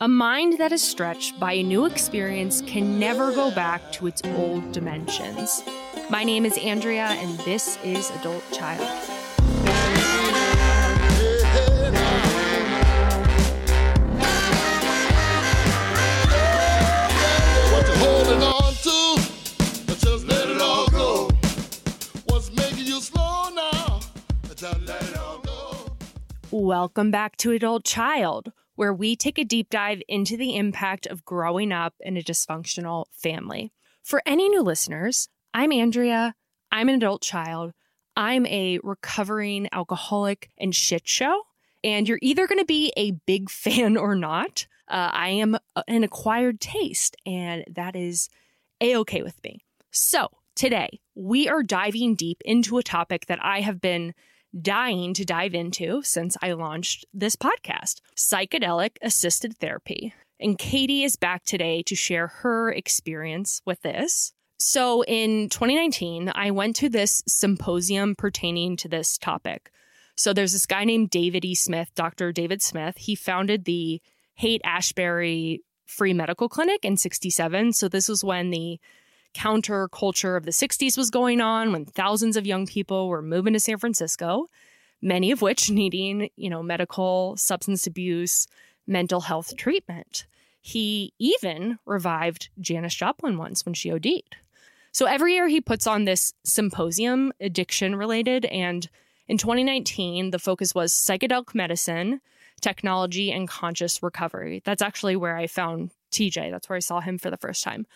A mind that is stretched by a new experience can never go back to its old dimensions. My name is Andrea, and this is Adult Child. What you holding on to? Just let it all go. What's making you slow now? Just let it all go. Welcome back to Adult Child, where we take a deep dive into the impact of growing up in a dysfunctional family. For any new listeners, I'm Andrea. I'm an adult child. I'm a recovering alcoholic and shit show. And you're either going to be a big fan or not. Uh, I am an acquired taste, and that is a okay with me. So, today we are diving deep into a topic that I have been dying to dive into since I launched this podcast psychedelic assisted therapy. And Katie is back today to share her experience with this. So in 2019, I went to this symposium pertaining to this topic. So there's this guy named David E. Smith, Dr. David Smith. He founded the Haight Ashbury Free Medical Clinic in 67. So this was when the counterculture of the 60s was going on, when thousands of young people were moving to San Francisco, many of which needing, you know, medical substance abuse, mental health treatment. He even revived Janis Joplin once when she OD'd. So every year he puts on this symposium, addiction related. And in 2019, the focus was psychedelic medicine, technology, and conscious recovery. That's actually where I found TJ. That's where I saw him for the first time.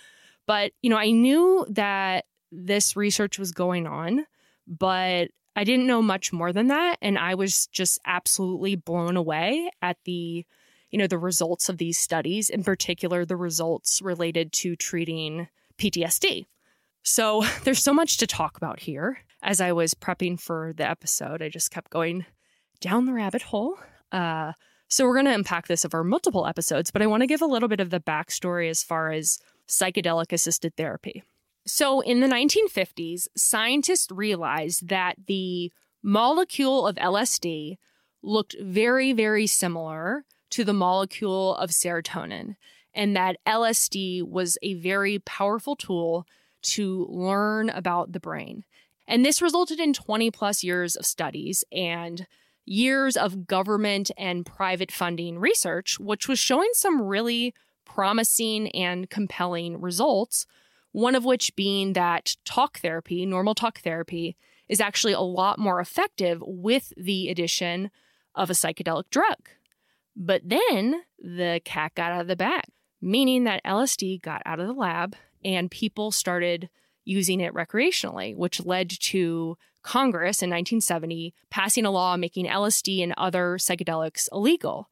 But, you know, I knew that this research was going on, but I didn't know much more than that. And I was just absolutely blown away at the, you know, the results of these studies, in particular, the results related to treating PTSD. So there's so much to talk about here. As I was prepping for the episode, I just kept going down the rabbit hole. Uh, so we're going to unpack this over multiple episodes, but I want to give a little bit of the backstory as far as psychedelic assisted therapy. So in the 1950s, scientists realized that the molecule of LSD looked very, very similar to the molecule of serotonin, and that LSD was a very powerful tool to learn about the brain. And this resulted in 20 plus years of studies and years of government and private funding research, which was showing some really promising and compelling results. One of which being that talk therapy, normal talk therapy, is actually a lot more effective with the addition of a psychedelic drug. But then the cat got out of the bag, meaning that LSD got out of the lab and people started using it recreationally, which led to Congress in 1970 passing a law making LSD and other psychedelics illegal.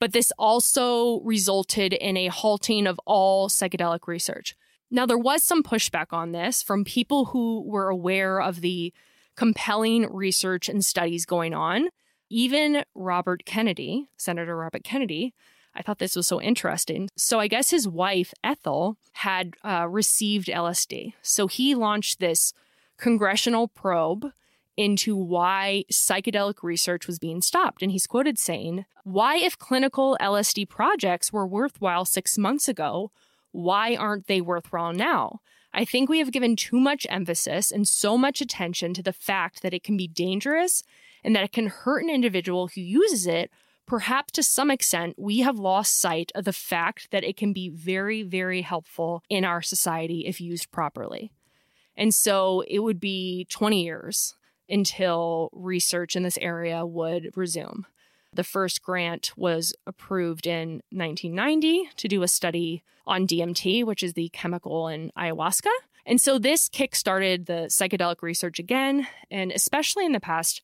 But this also resulted in a halting of all psychedelic research. Now, there was some pushback on this from people who were aware of the compelling research and studies going on. Even Robert Kennedy, Senator Robert Kennedy, I thought this was so interesting. So, I guess his wife, Ethel, had uh, received LSD. So, he launched this congressional probe into why psychedelic research was being stopped. And he's quoted saying, Why, if clinical LSD projects were worthwhile six months ago, why aren't they worthwhile now? I think we have given too much emphasis and so much attention to the fact that it can be dangerous and that it can hurt an individual who uses it perhaps to some extent, we have lost sight of the fact that it can be very, very helpful in our society if used properly. And so it would be 20 years until research in this area would resume. The first grant was approved in 1990 to do a study on DMT, which is the chemical in ayahuasca. And so this kickstarted the psychedelic research again, and especially in the past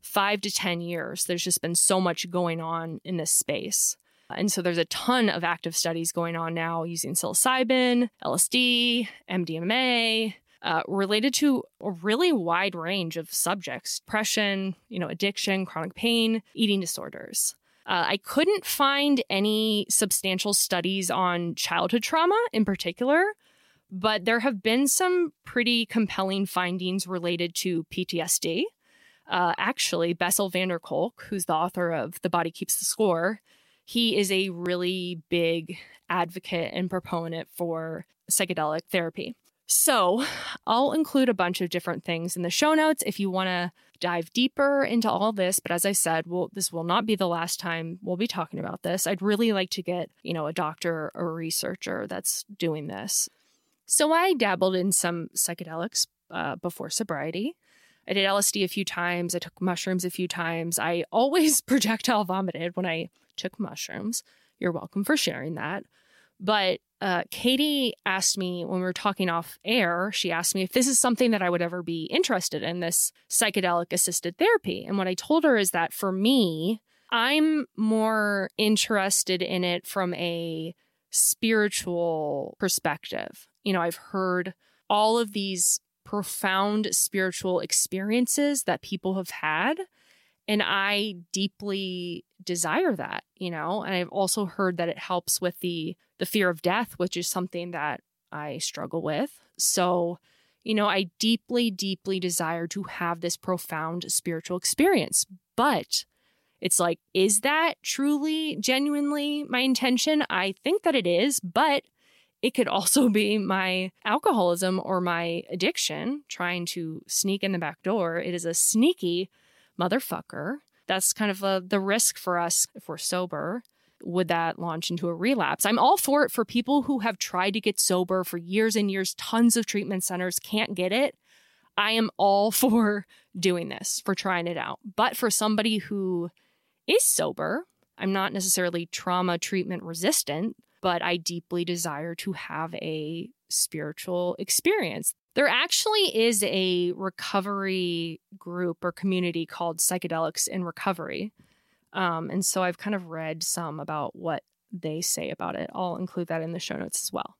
five to 10 years, there's just been so much going on in this space. And so there's a ton of active studies going on now using psilocybin, LSD, MDMA, uh, related to a really wide range of subjects depression, you know, addiction, chronic pain, eating disorders. Uh, I couldn't find any substantial studies on childhood trauma in particular, but there have been some pretty compelling findings related to PTSD. Uh, actually, Bessel van der Kolk, who's the author of The Body Keeps the Score, he is a really big advocate and proponent for psychedelic therapy. So, I'll include a bunch of different things in the show notes if you want to dive deeper into all this. But as I said, well, this will not be the last time we'll be talking about this. I'd really like to get, you know, a doctor or a researcher that's doing this. So, I dabbled in some psychedelics uh, before sobriety. I did LSD a few times. I took mushrooms a few times. I always projectile vomited when I took mushrooms. You're welcome for sharing that. But uh, Katie asked me when we were talking off air, she asked me if this is something that I would ever be interested in this psychedelic assisted therapy. And what I told her is that for me, I'm more interested in it from a spiritual perspective. You know, I've heard all of these profound spiritual experiences that people have had. And I deeply desire that, you know, and I've also heard that it helps with the the fear of death, which is something that I struggle with. So, you know, I deeply, deeply desire to have this profound spiritual experience. But it's like, is that truly, genuinely my intention? I think that it is, but it could also be my alcoholism or my addiction trying to sneak in the back door. It is a sneaky motherfucker. That's kind of a, the risk for us if we're sober. Would that launch into a relapse? I'm all for it for people who have tried to get sober for years and years, tons of treatment centers can't get it. I am all for doing this, for trying it out. But for somebody who is sober, I'm not necessarily trauma treatment resistant but I deeply desire to have a spiritual experience. There actually is a recovery group or community called Psychedelics in Recovery. Um, and so I've kind of read some about what they say about it. I'll include that in the show notes as well.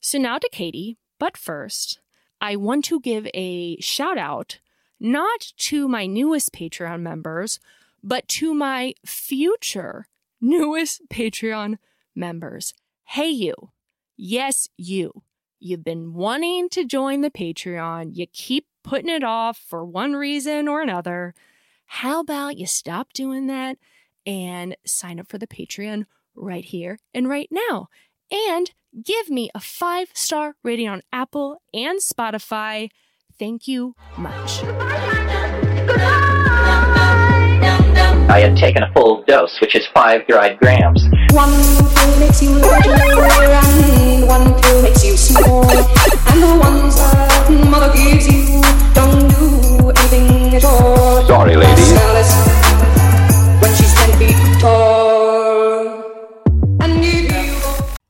So now to Katie, but first, I want to give a shout out not to my newest Patreon members, but to my future newest Patreon members. Hey, you. Yes, you. You've been wanting to join the Patreon. You keep putting it off for one reason or another. How about you stop doing that and sign up for the Patreon right here and right now? And give me a five star rating on Apple and Spotify. Thank you much. I had taken a full dose, which is five dried grams. One pill makes you larger, and one pill makes you small. And the ones that mother gives you don't do anything at all. Sorry, ladies.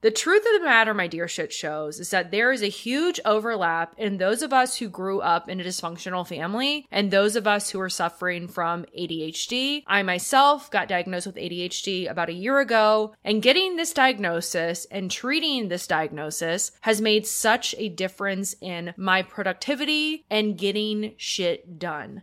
The truth of the matter, my dear shit shows, is that there is a huge overlap in those of us who grew up in a dysfunctional family and those of us who are suffering from ADHD. I myself got diagnosed with ADHD about a year ago, and getting this diagnosis and treating this diagnosis has made such a difference in my productivity and getting shit done.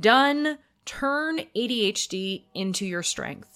Done. Turn ADHD into your strength.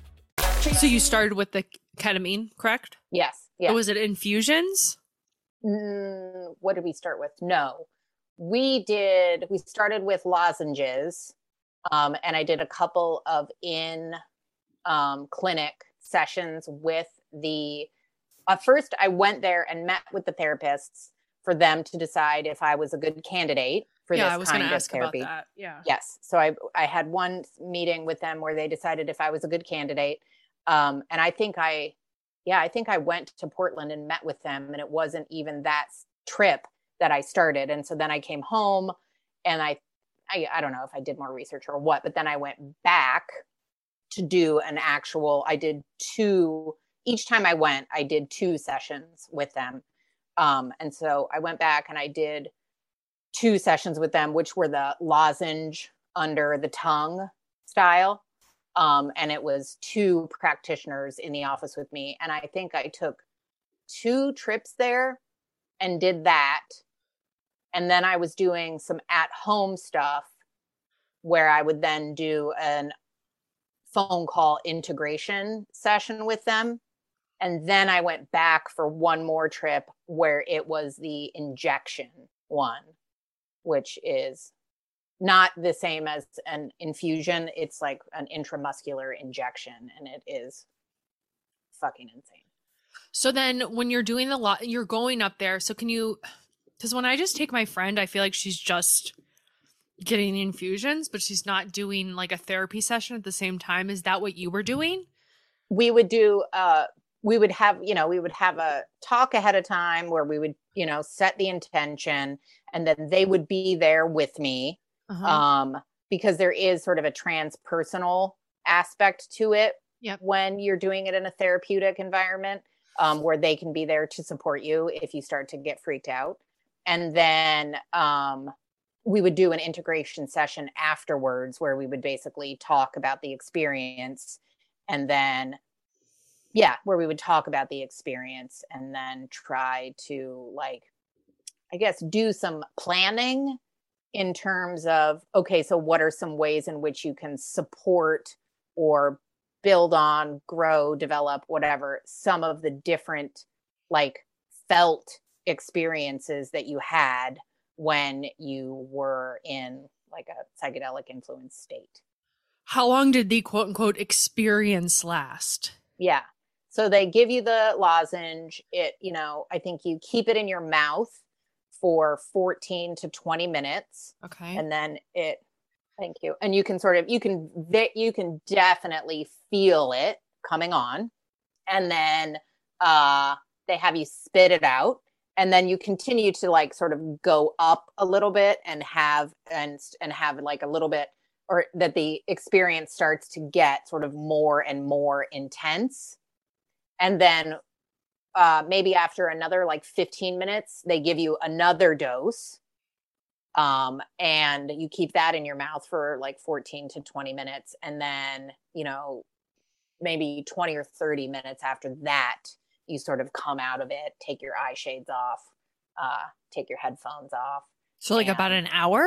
So you started with the ketamine, correct? Yes. Yeah. Or was it infusions? Mm, what did we start with? No. We did, we started with lozenges. Um, and I did a couple of in um, clinic sessions with the, at first I went there and met with the therapists for them to decide if I was a good candidate for yeah, this I was kind of ask about therapy. that. Yeah. Yes. So I I had one meeting with them where they decided if I was a good candidate. Um, and I think I, yeah, I think I went to Portland and met with them, and it wasn't even that trip that I started. And so then I came home, and I, I, I don't know if I did more research or what, but then I went back to do an actual. I did two each time I went. I did two sessions with them, um, and so I went back and I did two sessions with them, which were the lozenge under the tongue style. Um, and it was two practitioners in the office with me. And I think I took two trips there and did that. And then I was doing some at home stuff where I would then do an phone call integration session with them. And then I went back for one more trip where it was the injection one, which is not the same as an infusion. It's like an intramuscular injection, and it is fucking insane. So then when you're doing the lot, you're going up there. So can you, because when I just take my friend, I feel like she's just getting infusions, but she's not doing like a therapy session at the same time. Is that what you were doing? we would do uh we would have you know we would have a talk ahead of time where we would you know set the intention and then they would be there with me Uh-huh. um because there is sort of a transpersonal aspect to it Yep. when you're doing it in a therapeutic environment um, where they can be there to support you if you start to get freaked out and then um, we would do an integration session afterwards where we would basically talk about the experience and then yeah where we would talk about the experience and then try to like i guess do some planning in terms of okay so what are some ways in which you can support or build on grow develop whatever some of the different like felt experiences that you had when you were in like a psychedelic influence state How long did the quote unquote experience last? Yeah. So they give you the lozenge. It, you know, I think you keep it in your mouth for 14 to 20 minutes Okay. and then it thank you. And you can sort of you can you can definitely feel it coming on. And then uh they have you spit it out and then you continue to like sort of go up a little bit and have and and have like a little bit or that the experience starts to get sort of more and more intense and then uh, maybe after another like 15 minutes they give you another dose um, and you keep that in your mouth for like 14 to 20 minutes and then you know maybe 20 or 30 minutes after that you sort of come out of it take your eye shades off uh, take your headphones off so like about an hour?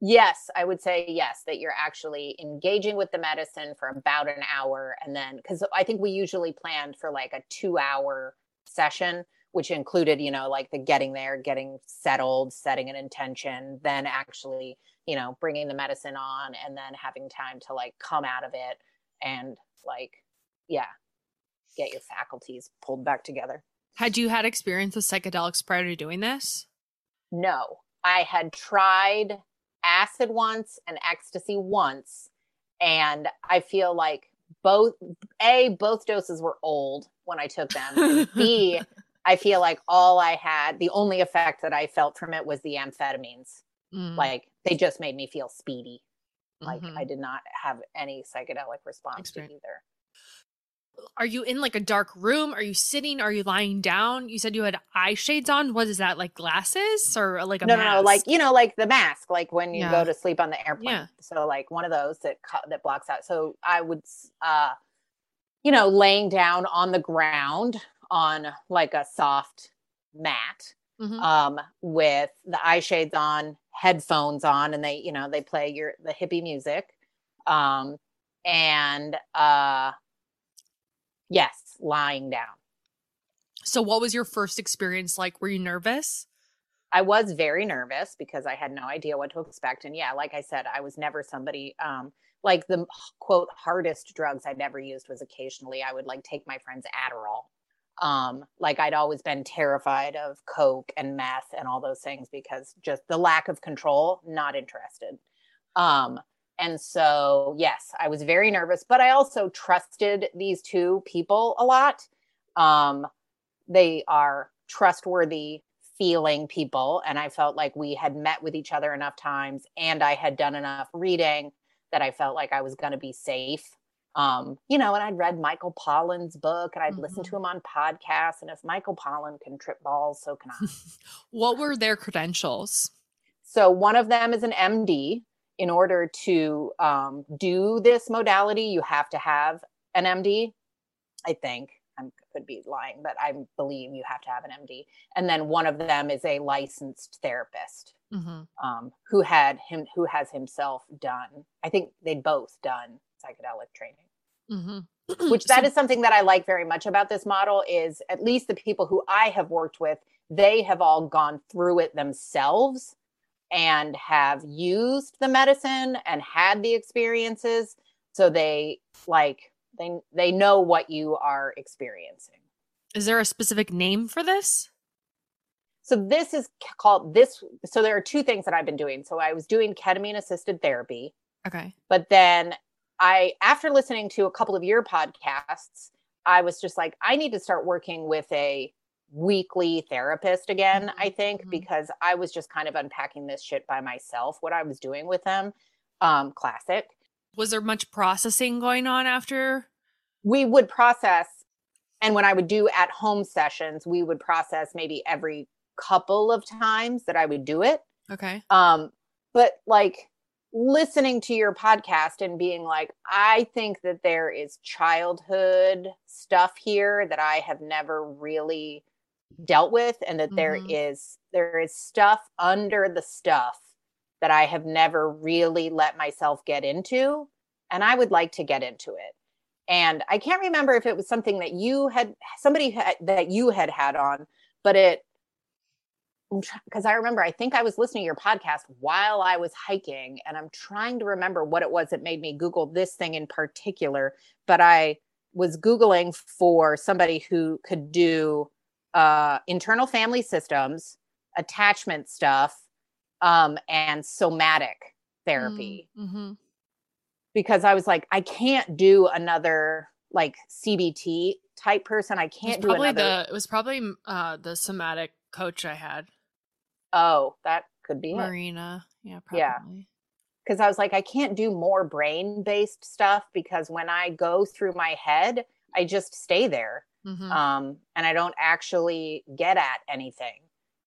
Yes, I would say yes, that you're actually engaging with the medicine for about an hour. And then, because I think we usually planned for like a two hour session, which included, you know, like the getting there, getting settled, setting an intention, then actually, you know, bringing the medicine on and then having time to like come out of it and like, yeah, get your faculties pulled back together. Had you had experience with psychedelics prior to doing this? No, I had tried acid once and ecstasy once. And I feel like both, A, both doses were old when I took them. B, I feel like all I had, the only effect that I felt from it was the amphetamines. Mm, Like they just made me feel speedy. Like mhm. I did not have any psychedelic response Experience. either. Are you in like a dark room? Are you sitting? Are you lying down? You said you had eye shades on. What is that? Like glasses or like a no, no, no, like you know, like the mask, like when you Yeah. go to sleep on the airplane. Yeah. So like one of those that that blocks out. So I would, uh, you know, laying down on the ground on like a soft mat, Mhm. um, with the eye shades on, headphones on, and they, you know, they play your the hippie music, um, and uh, yes, lying down. So, what was your first experience like? Were you nervous? I was very nervous because I had no idea what to expect. And yeah, like I said, I was never somebody um like the quote hardest drugs I'd ever used was occasionally I would like take my friend's Adderall. Um, like I'd always been terrified of coke and meth and all those things because just the lack of control, not interested. Um, and so, yes, I was very nervous, but I also trusted these two people a lot. Um, they are trustworthy feeling people. And I felt like we had met with each other enough times and I had done enough reading that I felt like I was going to be safe. Um, you know, and I'd read Michael Pollan's book and I'd mm-hmm. listened to him on podcasts. And if Michael Pollan can trip balls, so can I. what were their credentials? So one of them is an MD, in order to um, do this modality, you have to have an MD. I think I could be lying, but I believe you have to have an MD. And then one of them is a licensed therapist mm-hmm. um, who had him who has himself done. I think they'd both done psychedelic training. Mm-hmm. Which that so- is something that I like very much about this model is at least the people who I have worked with, they have all gone through it themselves and have used the medicine and had the experiences so they like they they know what you are experiencing. Is there a specific name for this? So this is called this so there are two things that i've been doing. So i was doing ketamine assisted therapy okay. but then i after listening to a couple of your podcasts i was just like i need to start working with a weekly therapist again, mm-hmm. I think, mm-hmm. because I was just kind of unpacking this shit by myself, what I was doing with them. Um, classic. Was there much processing going on after? We would process, and when I would do at home sessions, we would process maybe every couple of times that I would do it. Okay. Um, but like listening to your podcast and being like, I think that there is childhood stuff here that I have never really dealt with and that mm-hmm. there is there is stuff under the stuff that I have never really let myself get into and I would like to get into it. And I can't remember if it was something that you had somebody had, that you had had on, but it because I remember I think I was listening to your podcast while I was hiking and I'm trying to remember what it was that made me google this thing in particular, but I was googling for somebody who could do uh, internal family systems, attachment stuff, um, and somatic therapy. Mm, mm-hmm. Because I was like, I can't do another like CBT type person. I can't do probably another. The, it was probably uh, the somatic coach I had. Oh, that could be Marina. It. Yeah, probably. Yeah. Because I was like, I can't do more brain based stuff because when I go through my head, I just stay there mm-hmm. um, and I don't actually get at anything.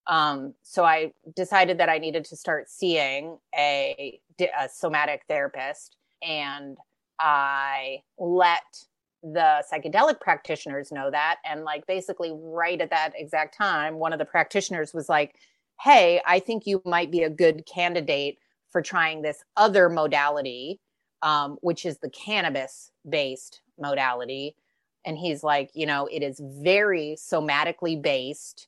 Um, so I decided that I needed to start seeing a, a somatic therapist, and I let the psychedelic practitioners know that. And like basically, right at that exact time, one of the practitioners was like, Hey, I think you might be a good candidate for trying this other modality, um, which is the cannabis based modality and he's like you know it is very somatically based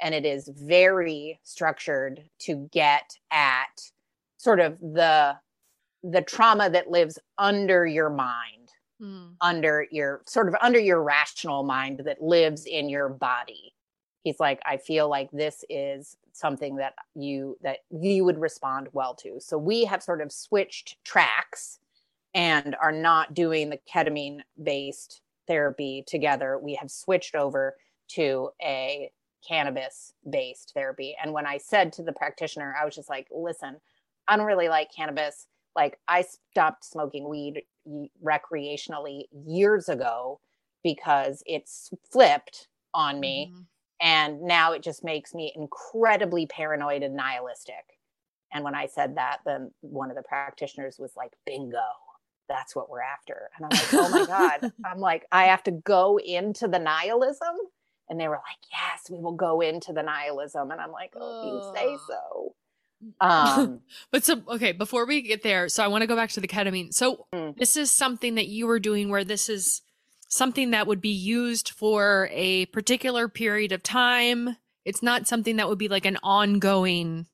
and it is very structured to get at sort of the the trauma that lives under your mind mm. under your sort of under your rational mind that lives in your body he's like i feel like this is something that you that you would respond well to so we have sort of switched tracks and are not doing the ketamine based therapy together, we have switched over to a cannabis based therapy. And when I said to the practitioner, I was just like, listen, I don't really like cannabis. Like, I stopped smoking weed recreationally years ago because it's flipped on me. Mm-hmm. And now it just makes me incredibly paranoid and nihilistic. And when I said that, then one of the practitioners was like, bingo that's what we're after. And I'm like, oh my God. I'm like, I have to go into the nihilism. And they were like, yes, we will go into the nihilism. And I'm like, oh, you say so. Um, but so, okay, before we get there, so I want to go back to the ketamine. So mm. this is something that you were doing where this is something that would be used for a particular period of time. It's not something that would be like an ongoing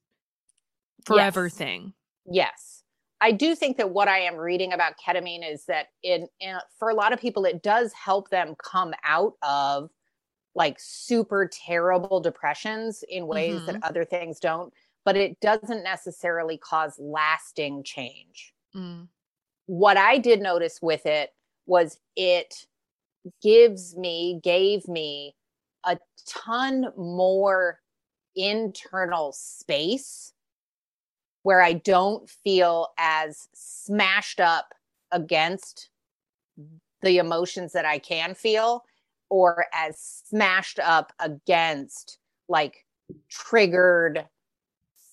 forever yes. thing. Yes. I do think that what I am reading about ketamine is that in, in, for a lot of people it does help them come out of like super terrible depressions in ways that other things don't, but it doesn't necessarily cause lasting change. Mm. What I did notice with it was it gives me, gave me a ton more internal space where I don't feel as smashed up against the emotions that I can feel or as smashed up against like triggered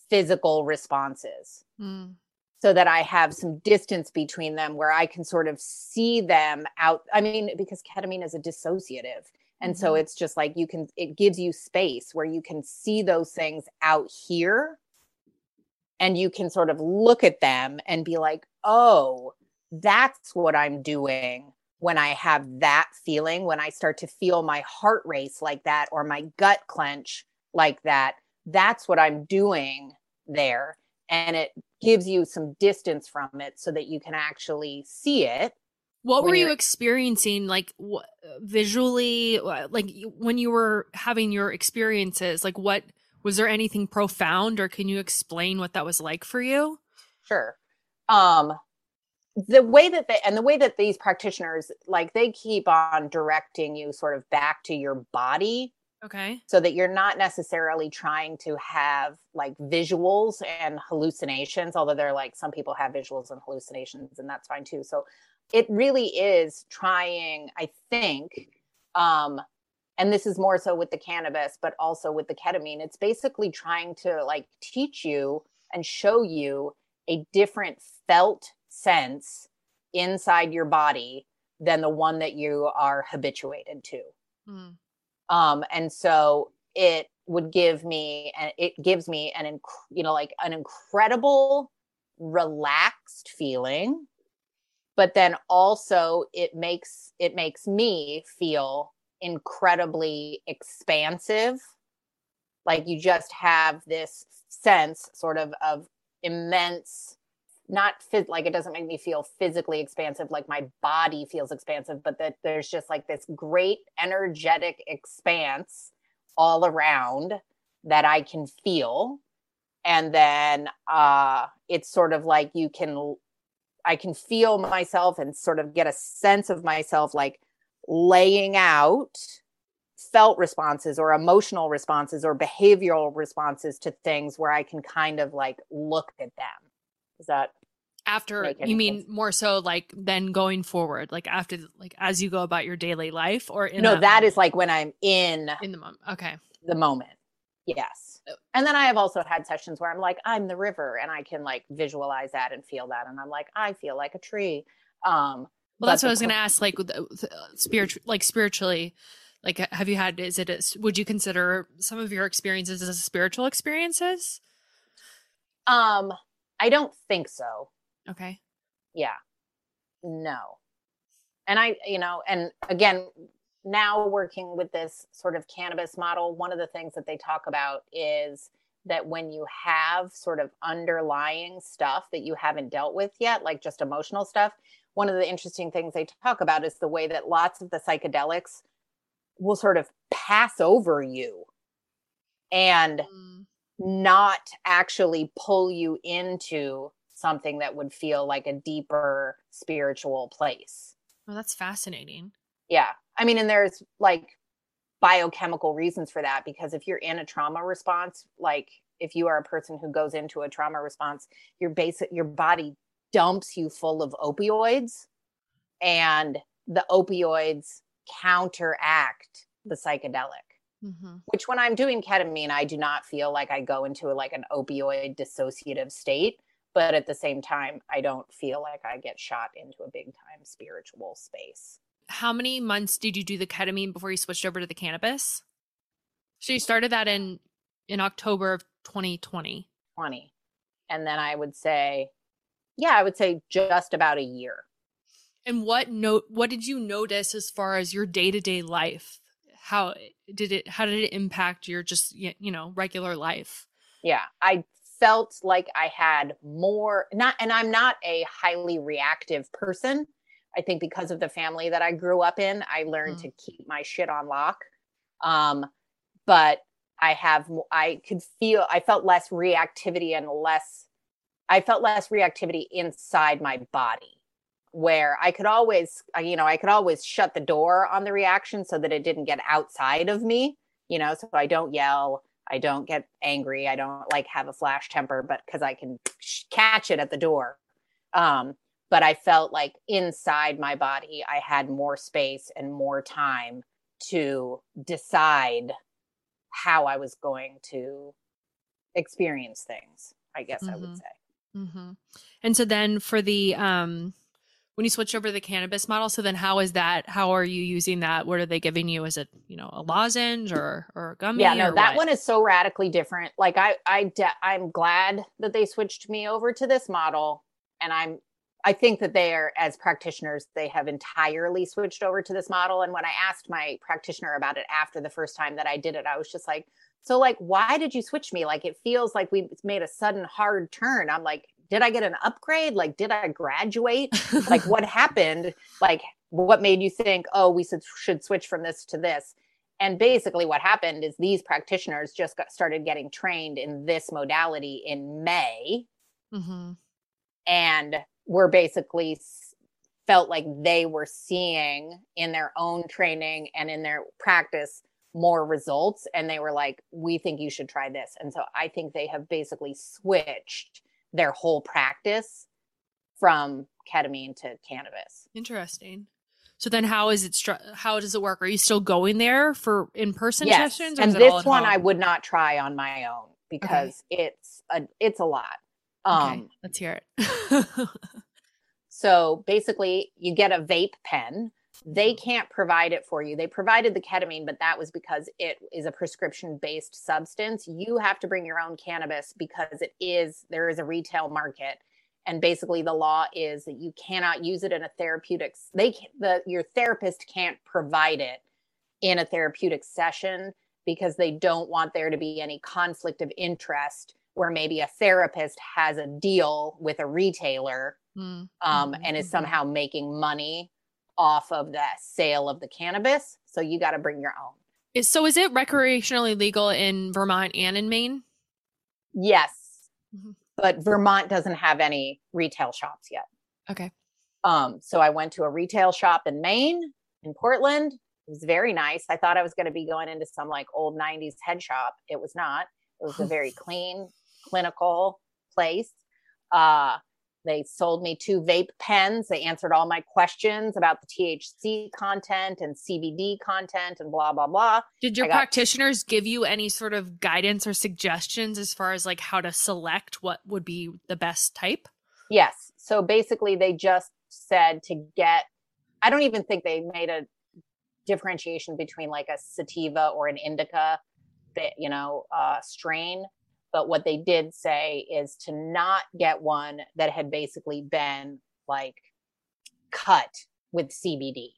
physical responses Mm. so that I have some distance between them where I can sort of see them out. I mean, because ketamine is a dissociative. And so Mhm. it's just like you can, it gives you space where you can see those things out here and you can sort of look at them and be like, oh, that's what I'm doing when I have that feeling, when I start to feel my heart race like that or my gut clench like that. That's what I'm doing there. And it gives you some distance from it so that you can actually see it. What were you experiencing, like wh- visually, like when you were having your experiences? Like, what was there anything profound, or can you explain what that was like for you? Sure. Um, the way that they and the way that these practitioners like they keep on directing you sort of back to your body Okay. so that you're not necessarily trying to have like visuals and hallucinations although they're like some people have visuals and hallucinations and that's fine too so it really is trying i think um and this is more so with the cannabis but also with the ketamine it's basically trying to like teach you and show you a different felt sense inside your body than the one that you are habituated to Mm. um and so it would give me and it gives me an inc- you know like an incredible relaxed feeling but then also it makes it makes me feel incredibly expansive. Like you just have this sense sort of of immense not phys- like it doesn't make me feel physically expansive like my body feels expansive but that there's just like this great energetic expanse all around that i can feel. And then uh it's sort of like you can i can feel myself and sort of get a sense of myself like laying out felt responses or emotional responses or behavioral responses to things where i can kind of like look at them is that After you mean sense. more so like then going forward, like after like as you go about your daily life, or in no that that moment? is like when i'm in in the moment. Okay. the moment yes and then i have also had sessions where i'm like i'm the river and i can like visualize that and feel that and i'm like i feel like a tree um Well, that's what I was going to ask. Like, with spiritual, like spiritually, like, have you had? Is it? A, would you consider some of your experiences as spiritual experiences? um i don't think so Okay. yeah no and i you know and again now working with this sort of cannabis model one of the things that they talk about is that when you have sort of underlying stuff that you haven't dealt with yet like just emotional stuff one of the interesting things they talk about is the way that lots of the psychedelics will sort of pass over you and Mm. not actually pull you into something that would feel like a deeper spiritual place. Well, that's fascinating. Yeah. I mean, and there's like biochemical reasons for that because if you're in a trauma response, like if you are a person who goes into a trauma response, your basic your body dumps you full of opioids and the opioids counteract the psychedelic Mm-hmm. which when I'm doing ketamine, I do not feel like I go into like an opioid dissociative state. But at the same time, I don't feel like I get shot into a big time spiritual space. How many months did you do the ketamine before you switched over to the cannabis? So you started that in in October of 2020. 20. And then I would say, yeah, I would say just about a year. And what note? What did you notice as far as your day to day life? How did it? How did it impact your just you know regular life? Yeah. I felt like I had more, not, and I'm not a highly reactive person. I think because of the family that I grew up in, I learned Mm. to keep my shit on lock. Um, but I have, I could feel, I felt less reactivity and less, I felt less reactivity inside my body where I could always, you know, I could always shut the door on the reaction so that it didn't get outside of me, you know, so I don't yell, I don't get angry, I don't like have a flash temper, but because I can catch it at the door. Um, but I felt like inside my body, I had more space and more time to decide how I was going to experience things, I guess mm-hmm. I would mm-hmm. say. Mm-hmm. And so then for the, um, when you switch over to the cannabis model, so then how is that? How are you using that? What are they giving you? Is it you know a lozenge or or a gummy? Yeah, no, that what? one is so radically different. Like I I de- I'm glad that they switched me over to this model, and I'm I think that they are, as practitioners, they have entirely switched over to this model. And when I asked my practitioner about it after the first time that I did it, I was just like, so like, why did you switch me? Like, it feels like we made a sudden hard turn. I'm like, did I get an upgrade? Like, did I graduate? like, what happened? Like, what made you think, oh, we should switch from this to this? And basically, what happened is these practitioners just got started getting trained in this modality in May. Mm-hmm. And were basically felt like they were seeing in their own training and in their practice more results and they were like we think you should try this and so i think they have basically switched their whole practice from ketamine to cannabis interesting so then how is it stru- how does it work are you still going there for in-person yes. sessions and this one home? i would not try on my own because okay. it's a it's a lot um, okay, let's hear it. so basically, you get a vape pen. They can't provide it for you. They provided the ketamine, but that was because it is a prescription based substance. You have to bring your own cannabis because it is, there is a retail market. And basically, the law is that you cannot use it in a therapeutic. They, the, your therapist can't provide it in a therapeutic session because they don't want there to be any conflict of interest where maybe a therapist has a deal with a retailer mm. um, mm-hmm. and is mm-hmm. somehow making money off of that sale of the cannabis. So you got to bring your own. Is, so is it recreationally legal in Vermont and in Maine? Yes. Mm-hmm. But Vermont doesn't have any retail shops yet. Okay. Um, so I went to a retail shop in Maine, in Portland. It was very nice. I thought I was going to be going into some like old 90s head shop. It was not. It was a very clean, clinical place. Uh, they sold me two vape pens. They answered all my questions about the THC content and CBD content and blah, blah, blah. Did your got- practitioners give you any sort of guidance or suggestions as far as like how to select what would be the best type? Yes. So basically, they just said to get, I don't even think they made a differentiation between like a sativa or an indica, that, you know, uh, strain but what they did say is to not get one that had basically been like cut with CBD.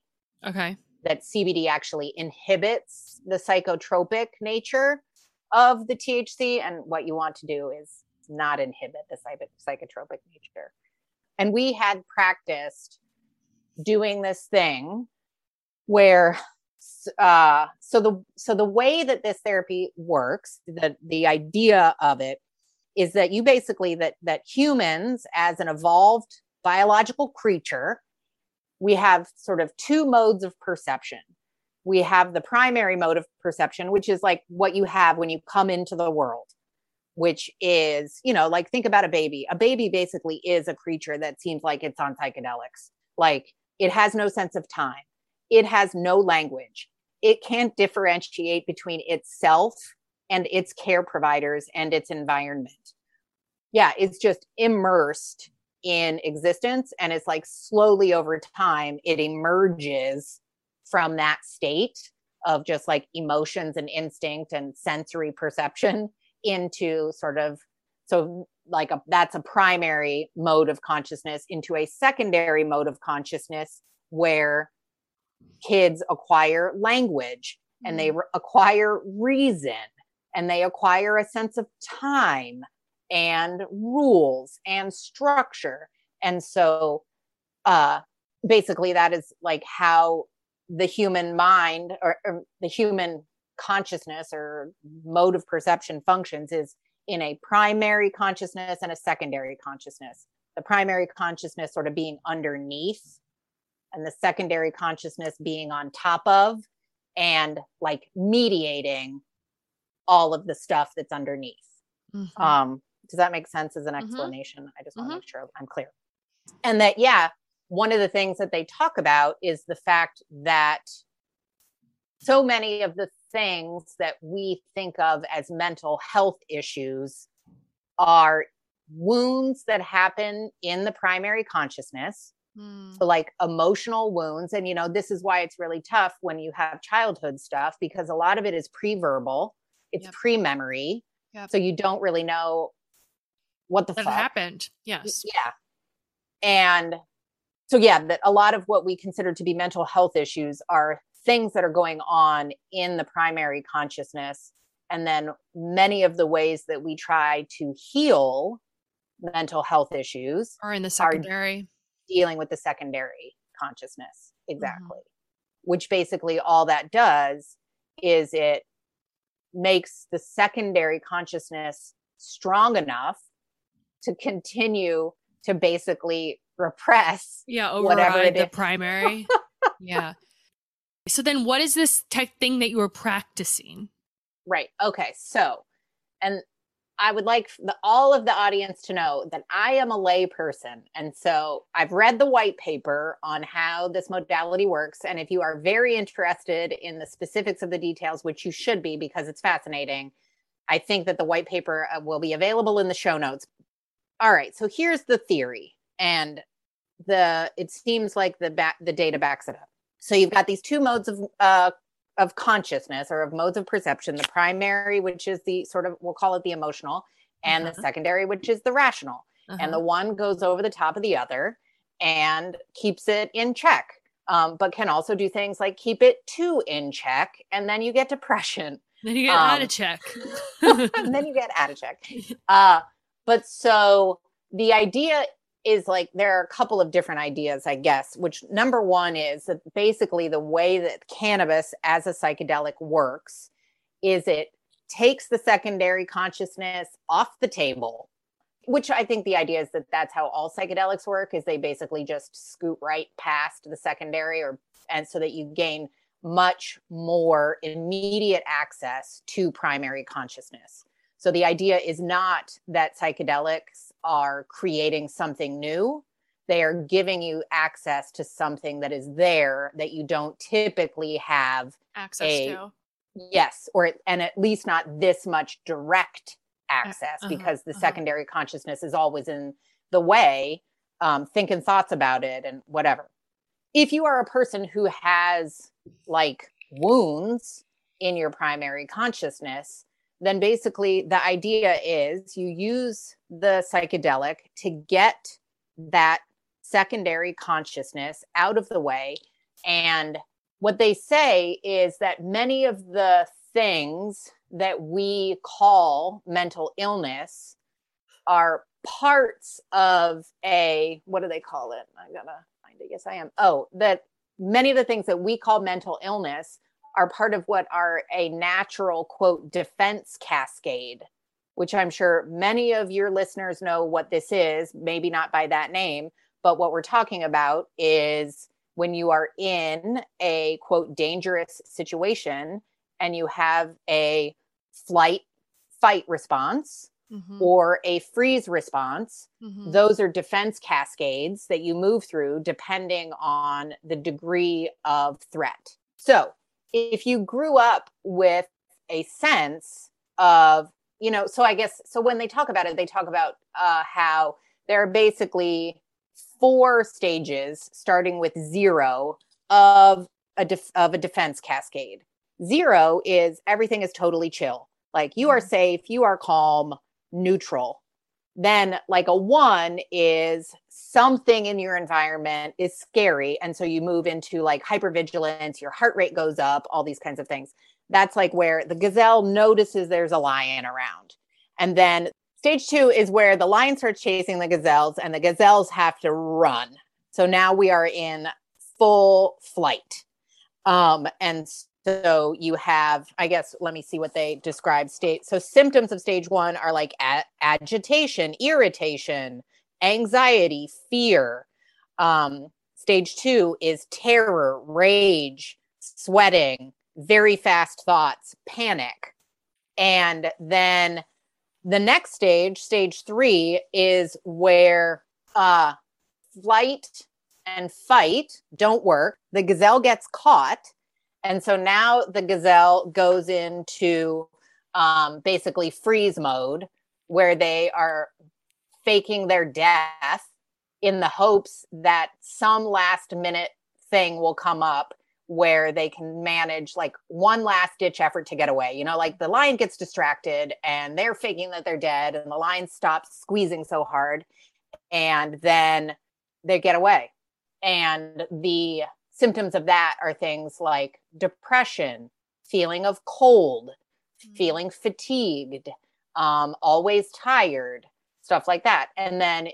Okay. That CBD actually inhibits the psychotropic nature of the THC. And what you want to do is not inhibit the psychotropic nature. And we had practiced doing this thing where uh, so the so the way that this therapy works, the the idea of it is that you basically that that humans as an evolved biological creature, we have sort of two modes of perception. We have the primary mode of perception, which is like what you have when you come into the world, which is, you know, like think about a baby. A baby basically is a creature that seems like it's on psychedelics. Like it has no sense of time it has no language. It can't differentiate between itself and its care providers and its environment. Yeah, it's just immersed in existence. And it's like slowly over time, it emerges from that state of just like emotions and instinct and sensory perception into sort of so like a, that's a primary mode of consciousness into a secondary mode of consciousness where kids acquire language and they mm-hmm. re- acquire reason and they acquire a sense of time and rules and structure. And so uh, basically, that is like how the human mind or, or the human consciousness or mode of perception functions is in a primary consciousness and a secondary consciousness. The primary consciousness sort of being underneath, and the secondary consciousness being on top of, and like mediating all of the stuff that's underneath. Mhm. Um, does that make sense as an Mhm. explanation? I just want to make sure I'm clear. And that, yeah, one of the things that they talk about is the fact that so many of the things that we think of as mental health issues are wounds that happen in the primary consciousness Mm. so like emotional wounds and you know this is why it's really tough when you have childhood stuff because a lot of it is pre-verbal it's Yep. pre-memory Yep. so you don't really know what the That fuck happened. Yes. yeah and so yeah that a lot of what we consider to be mental health issues are things that are going on in the primary consciousness and then many of the ways that we try to heal mental health issues are in the secondary. Dealing with the secondary consciousness mm-hmm. exactly which basically all that does is it makes the secondary consciousness strong enough to continue to basically repress Yeah, whatever it the is. primary. yeah. So then what is this tech thing that you were practicing? Right. Okay. So, and I would like the, all of the audience to know that I am a lay person. And so I've read the white paper on how this modality works. And if you are very interested in the specifics of the details, which you should be because it's fascinating, I think that the white paper uh, will be available in the show notes. All right. So here's the theory. And the it seems like the ba- the data backs it up. So you've got these two modes of uh, of consciousness or of modes of perception the primary which is the sort of we'll call it the emotional and Uh-huh. the secondary which is the rational and the Uh-huh. one goes over the top of the other and keeps it in check um, but can also do things like keep it too in check and then you get depression then you get out um, of check. and then you get out of check uh, but so the idea is like there are a couple of different ideas i guess which number one is that basically the way that cannabis as a psychedelic works is it takes the secondary consciousness off the table which i think the idea is that that's how all psychedelics work is they basically just scoot right past the secondary or and so that you gain much more immediate access to primary consciousness so the idea is not that psychedelics are creating something new. They are giving you access to something that is there that you don't typically have. Access a- to. Yes, or and at least not this much direct access uh-huh, because the uh-huh. secondary consciousness is always in the way, um, thinking thoughts about it and whatever. If you are a person who has like wounds in your primary consciousness, then basically the idea is you use the psychedelic to get that secondary consciousness out of the way. And what they say is that many of the things that we call mental illness are parts of a, what do they call it? I gotta find it. Yes, I am. Oh, that many of the things that we call mental illness are part of what are a natural quote defense cascade which i'm sure many of your listeners know what this is maybe not by that name but what we're talking about is when you are in a quote dangerous situation and you have a flight fight response Mhm, or a freeze response mhm. those are defense cascades that you move through depending on the degree of threat. So, if you grew up with a sense of, you know, so I guess, so when they talk about it, they talk about uh, how there are basically four stages starting with zero of a def- of a defense cascade. Zero is everything is totally chill. Like you are Mhm. safe, you are calm, neutral then like a one is something in your environment is scary and so you move into like hypervigilance your heart rate goes up all these kinds of things. That's like where the gazelle notices there's a lion around. And then stage two is where the lion starts chasing the gazelles and the gazelles have to run. So now we are in full flight. Um and So you have, I guess, let me see what they describe state. So symptoms of stage one are like a- agitation, irritation, anxiety, fear. Um, stage two is terror, rage, sweating, very fast thoughts, panic. And then the next stage, stage three, is where uh, flight and fight don't work. The gazelle gets caught. And so now the gazelle goes into um, basically freeze mode where they are faking their death in the hopes that some last minute thing will come up where they can manage like one last ditch effort to get away. You know, like the lion gets distracted and they're faking that they're dead, and the lion stops squeezing so hard, and then they get away. And the symptoms of that are things like depression, feeling of cold, feeling fatigued, um, always tired, stuff like that. And then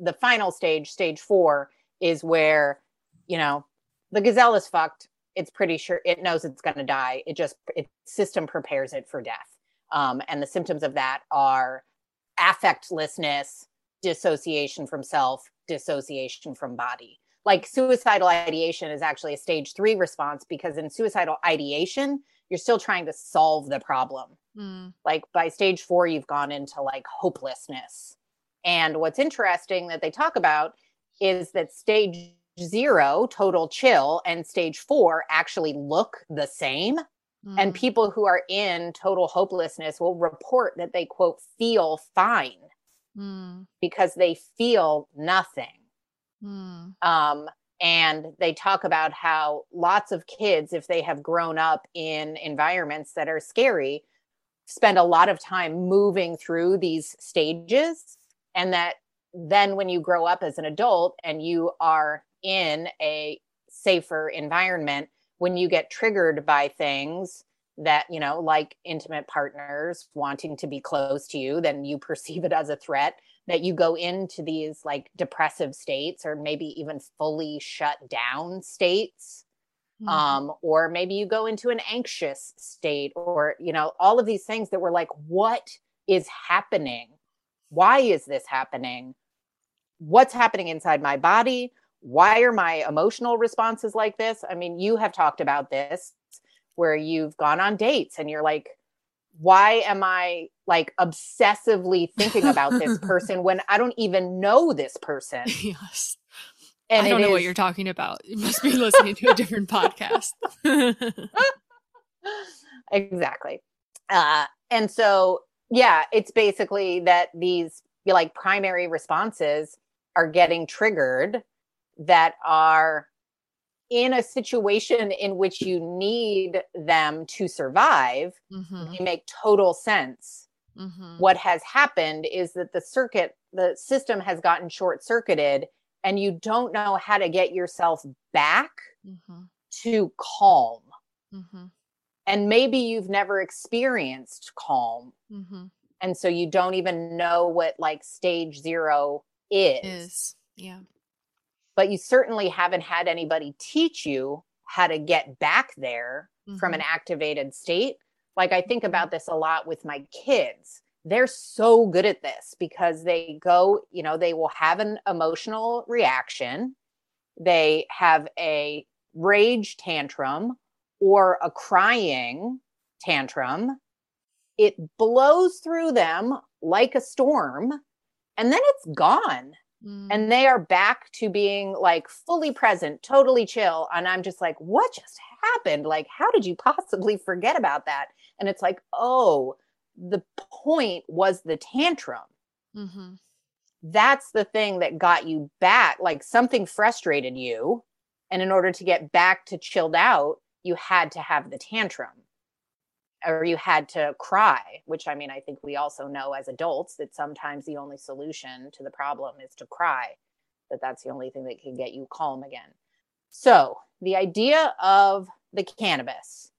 the final stage, stage four, is where, you know, the gazelle is fucked. It's pretty sure it knows it's going to die. It just, its system prepares it for death. Um, and the symptoms of that are affectlessness, dissociation from self, dissociation from body. Like suicidal ideation is actually a stage three response because in suicidal ideation, you're still trying to solve the problem. Mm. Like by stage four, you've gone into like hopelessness. And what's interesting that they talk about is that stage zero, total chill, and stage four actually look the same. And Mm. people who are in total hopelessness will report that they, quote, feel fine Mm. because they feel nothing. Mm. Um, and they talk about how lots of kids, if they have grown up in environments that are scary, spend a lot of time moving through these stages. And that then when you grow up as an adult and you are in a safer environment, when you get triggered by things that, you know, like intimate partners wanting to be close to you, then you perceive it as a threat that you go into these like depressive states or maybe even fully shut down states Mm. um or maybe you go into an anxious state or you know all of these things that were like what is happening? Why is this happening? What's happening inside my body? Why are my emotional responses like this? I mean you have talked about this where you've gone on dates and you're like why am i like obsessively thinking about this person when i don't even know this person yes. and I don't know what you're talking about. You must be listening to a different podcast. exactly uh and so yeah it's basically that these like primary responses are getting triggered that are in a situation in which you need them to survive Mhm, they make total sense. Mhm. what has happened is that the circuit the system has gotten short circuited and you don't know how to get yourself back Mhm, to calm. Mhm, and maybe you've never experienced calm. Mhm. and so you don't even know what like stage 0 is, Is. Yeah. But you certainly haven't had anybody teach you how to get back there from an mm-hmm. activated state. Like i think mm-hmm. about this a lot with my kids. They're so good at this because they go you know they will have an emotional reaction. They have a rage tantrum or a crying tantrum. It blows through them like a storm and then it's gone And they are back to being like fully present, totally chill. And I'm just like, what just happened? Like, how did you possibly forget about that? And it's like, oh, the point was the tantrum. Mhm. That's the thing that got you back. Like something frustrated you. And in order to get back to chilled out, you had to have the tantrum or you had to cry, which I mean, I think we also know as adults that sometimes the only solution to the problem is to cry, that that's the only thing that can get you calm again. So, the idea of the cannabis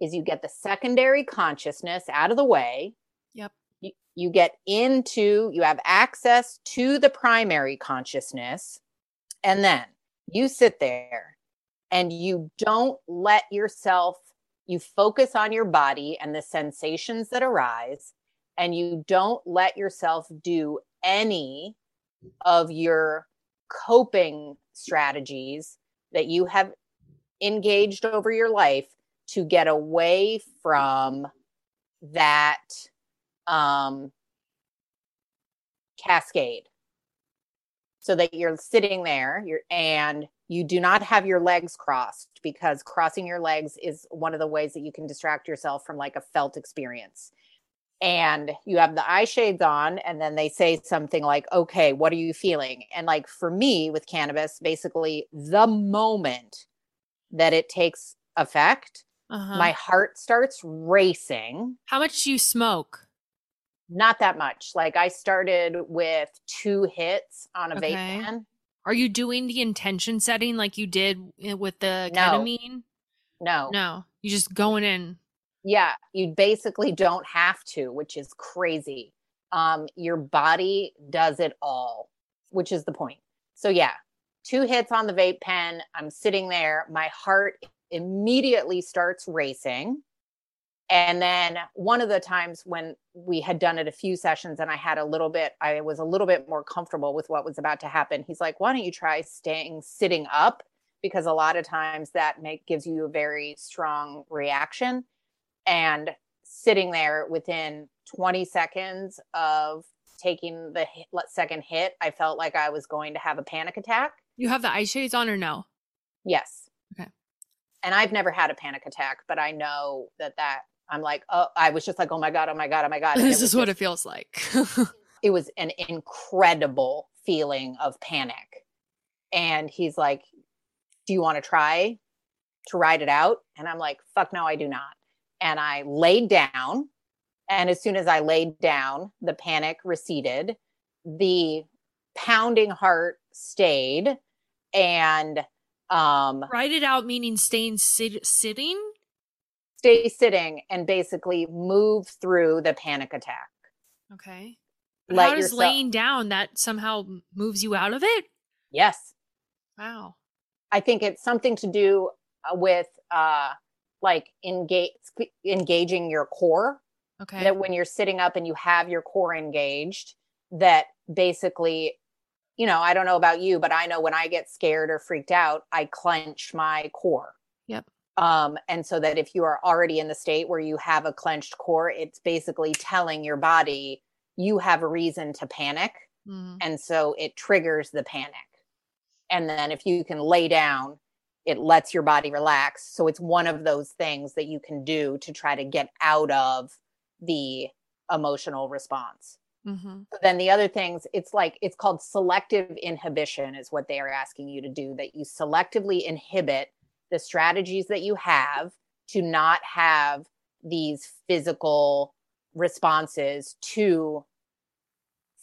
is you get the secondary consciousness out of the way. Yep. You, you get into, you have access to the primary consciousness, and then you sit there and you don't let yourself you focus on your body and the sensations that arise, and you don't let yourself do any of your coping strategies that you have engaged over your life to get away from that um, cascade. So that you're sitting there you're and you do not have your legs crossed because crossing your legs is one of the ways that you can distract yourself from like a felt experience. And you have the eye shades on and then they say something like okay what are you feeling? And like for me with cannabis basically the moment that it takes effect Uh-huh. my heart starts racing. How much do you smoke? not that much. Like i started with two hits on a vape pen Are you doing the intention setting like you did with the No. ketamine? no. No, You're just going in. yeah you basically don't have to which is crazy. Um your body does it all which is the point. So yeah two hits on the vape pen. I'm sitting there. My heart immediately starts racing and then one of the times when we had done it a few sessions and i had a little bit i was a little bit more comfortable with what was about to happen he's like why don't you try staying sitting up because a lot of times that make gives you a very strong reaction and sitting there within 20 seconds of taking the hit, second hit i felt like i was going to have a panic attack You have the eye shades on or no? yes Okay. and i've never had a panic attack but i know that that i'm like oh i was just like oh my god oh my god oh my god and this is was what it feels like. it was an incredible feeling of panic. And he's like, Do you want to try to ride it out? And I'm like, Fuck no, I do not. And I laid down. And as soon as I laid down, the panic receded, the pounding heart stayed. And um, Write it out meaning staying sit- sitting. Stay sitting and basically move through the panic attack. Okay. But Let How does yourself- laying down that somehow moves you out of it? Yes. Wow. I think it's something to do uh, with uh like engage engaging your core Okay. that when you're sitting up and you have your core engaged that basically you know I don't know about you but I know when I get scared or freaked out I clench my core Yep. Um and so that if you are already in the state where you have a clenched core it's basically telling your body you have a reason to panic. Mm. and so it triggers the panic. And then if you can lay down it lets your body relax. So it's one of those things that you can do to try to get out of the emotional response. Hmm but then the other things it's like it's called selective inhibition is what they are asking you to do that you selectively inhibit the strategies that you have to not have these physical responses to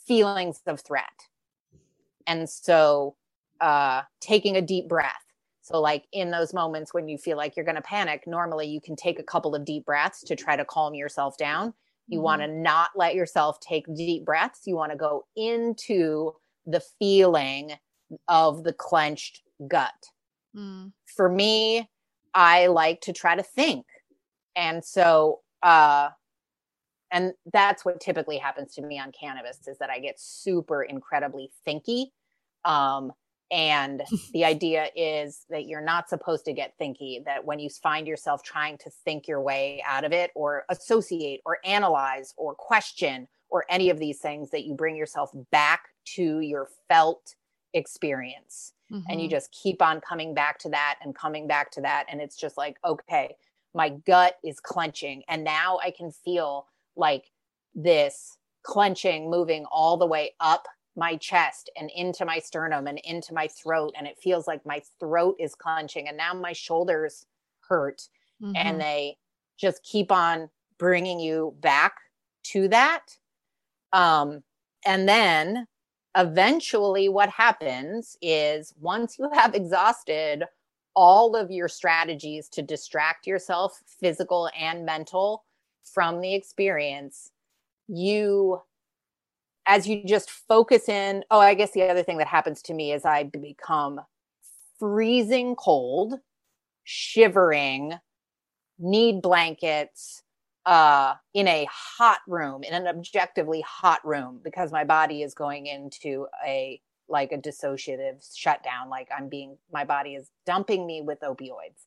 feelings of threat and so uh taking a deep breath so like in those moments when you feel like you're going to panic normally you can take a couple of deep breaths to try to calm yourself down you want to not let yourself take deep breaths. You want to go into the feeling of the clenched gut. Mm. For me, I like to try to think. And so, uh, and that's what typically happens to me on cannabis is that I get super incredibly thinky. Um, and the idea is that you're not supposed to get thinky, that when you find yourself trying to think your way out of it or associate or analyze or question or any of these things, that you bring yourself back to your felt experience and you Mhm. just keep on coming back to that and coming back to that. And it's just like, okay, my gut is clenching. And now I can feel like this clenching moving all the way up my chest and into my sternum and into my throat. And it feels like my throat is clenching. And now my shoulders hurt. Mhm. And they just keep on bringing you back to that. Um, and then eventually what happens is once you have exhausted all of your strategies to distract yourself physical and mental from the experience you as you just focus in oh i guess the other thing that happens to me is i become freezing cold shivering need blankets uh in a hot room in an objectively hot room because my body is going into a like a dissociative shutdown like i'm being my body is dumping me with opioids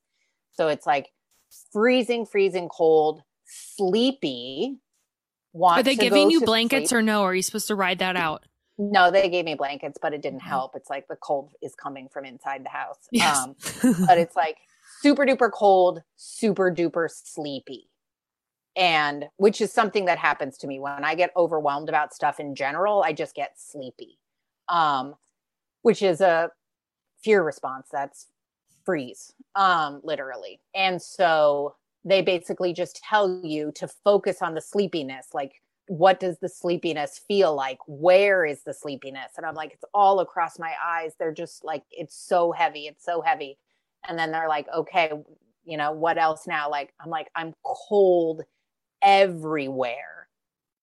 so it's like freezing freezing cold sleepy want Are they giving you blankets sleep. or no? Are you supposed to ride that out? no they gave me blankets but it didn't Mhm. help it's like the cold is coming from inside the house Yes. um but it's like super duper cold, super duper sleepy. And which is something that happens to me. When I get overwhelmed about stuff in general, I just get sleepy. Um which is a fear response that's freeze um literally. And so they basically just tell you to focus on the sleepiness like what does the sleepiness feel like? Where is the sleepiness? And i'm like it's all across my eyes. They're just like it's so heavy it's so heavy. And then they're like okay you know what else now? Like i'm like i'm cold everywhere